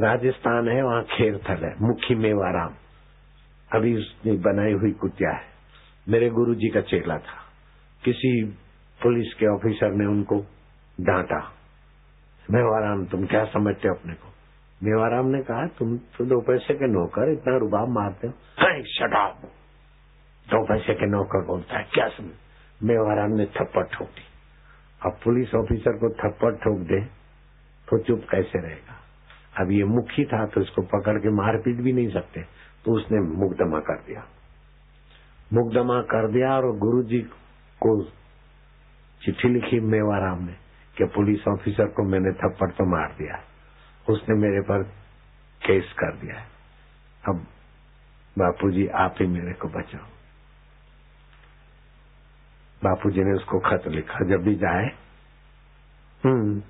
राजस्थान है, वहाँ खेरथल है, मुखी मेवाराम। अभी उसने बनाई हुई कुटिया है। मेरे गुरु जी का चेला था। किसी पुलिस के ऑफिसर ने उनको डांटा। मेवाराम, तुम क्या समझते हो अपने को? मेवाराम ने कहा, तुम तो दो पैसे के नौकर, इतना रुबाब मारते हो। शटाब। दो पैसे के नौकर बोलता है, क्या समझ? मेवाराम ने थप्पड़ ठोक दी। अब पुलिस ऑफिसर को थप्पड़ ठोक दे तो चुप कैसे रहेगा? अब ये मुखी था तो इसको पकड़ के मारपीट भी नहीं सकते। तो उसने मुकदमा कर दिया। मुकदमा कर दिया और गुरु जी को चिट्ठी लिखी मेवाराम ने कि पुलिस ऑफिसर को मैंने थप्पड़ तो मार दिया। उसने मेरे पर केस कर दिया। अब बापूजी, आप ही मेरे को बचाओ। बापूजी ने उसको खत लिखा, जब भी जाए। हम्म।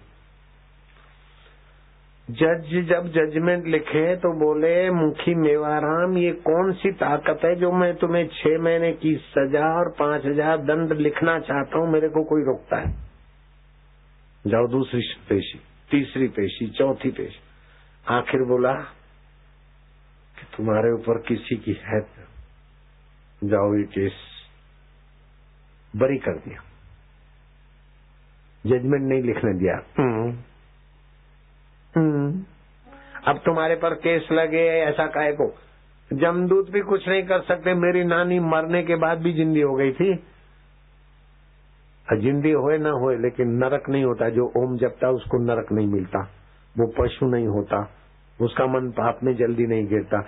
जज जब जजमेंट लिखे तो बोले, मुखी मेवाराम, ये कौन सी ताकत है जो मैं तुम्हें छह महीने की सजा और पाँच हज़ार दंड लिखना चाहता हूँ? मेरे को कोई रोकता है? जाओ दूसरी पेशी, तीसरी पेशी, चौथी पेशी। आखिर बोला कि तुम्हारे ऊपर किसी की है। जाओ ये केस बरी कर दिया। जजमेंट नहीं लिखने दिया। हम्म। अब तुम्हारे पर केस लगे ऐसा काहे को? जमदूत भी कुछ नहीं कर सकते, मेरी नानी मरने के बाद भी जिंदी हो गई थी। जिंदी होए ना होए, लेकिन नरक नहीं होता, जो ओम जपता, उसको नरक नहीं मिलता। वो पशु नहीं होता, उसका मन पाप में जल्दी नहीं गिरता।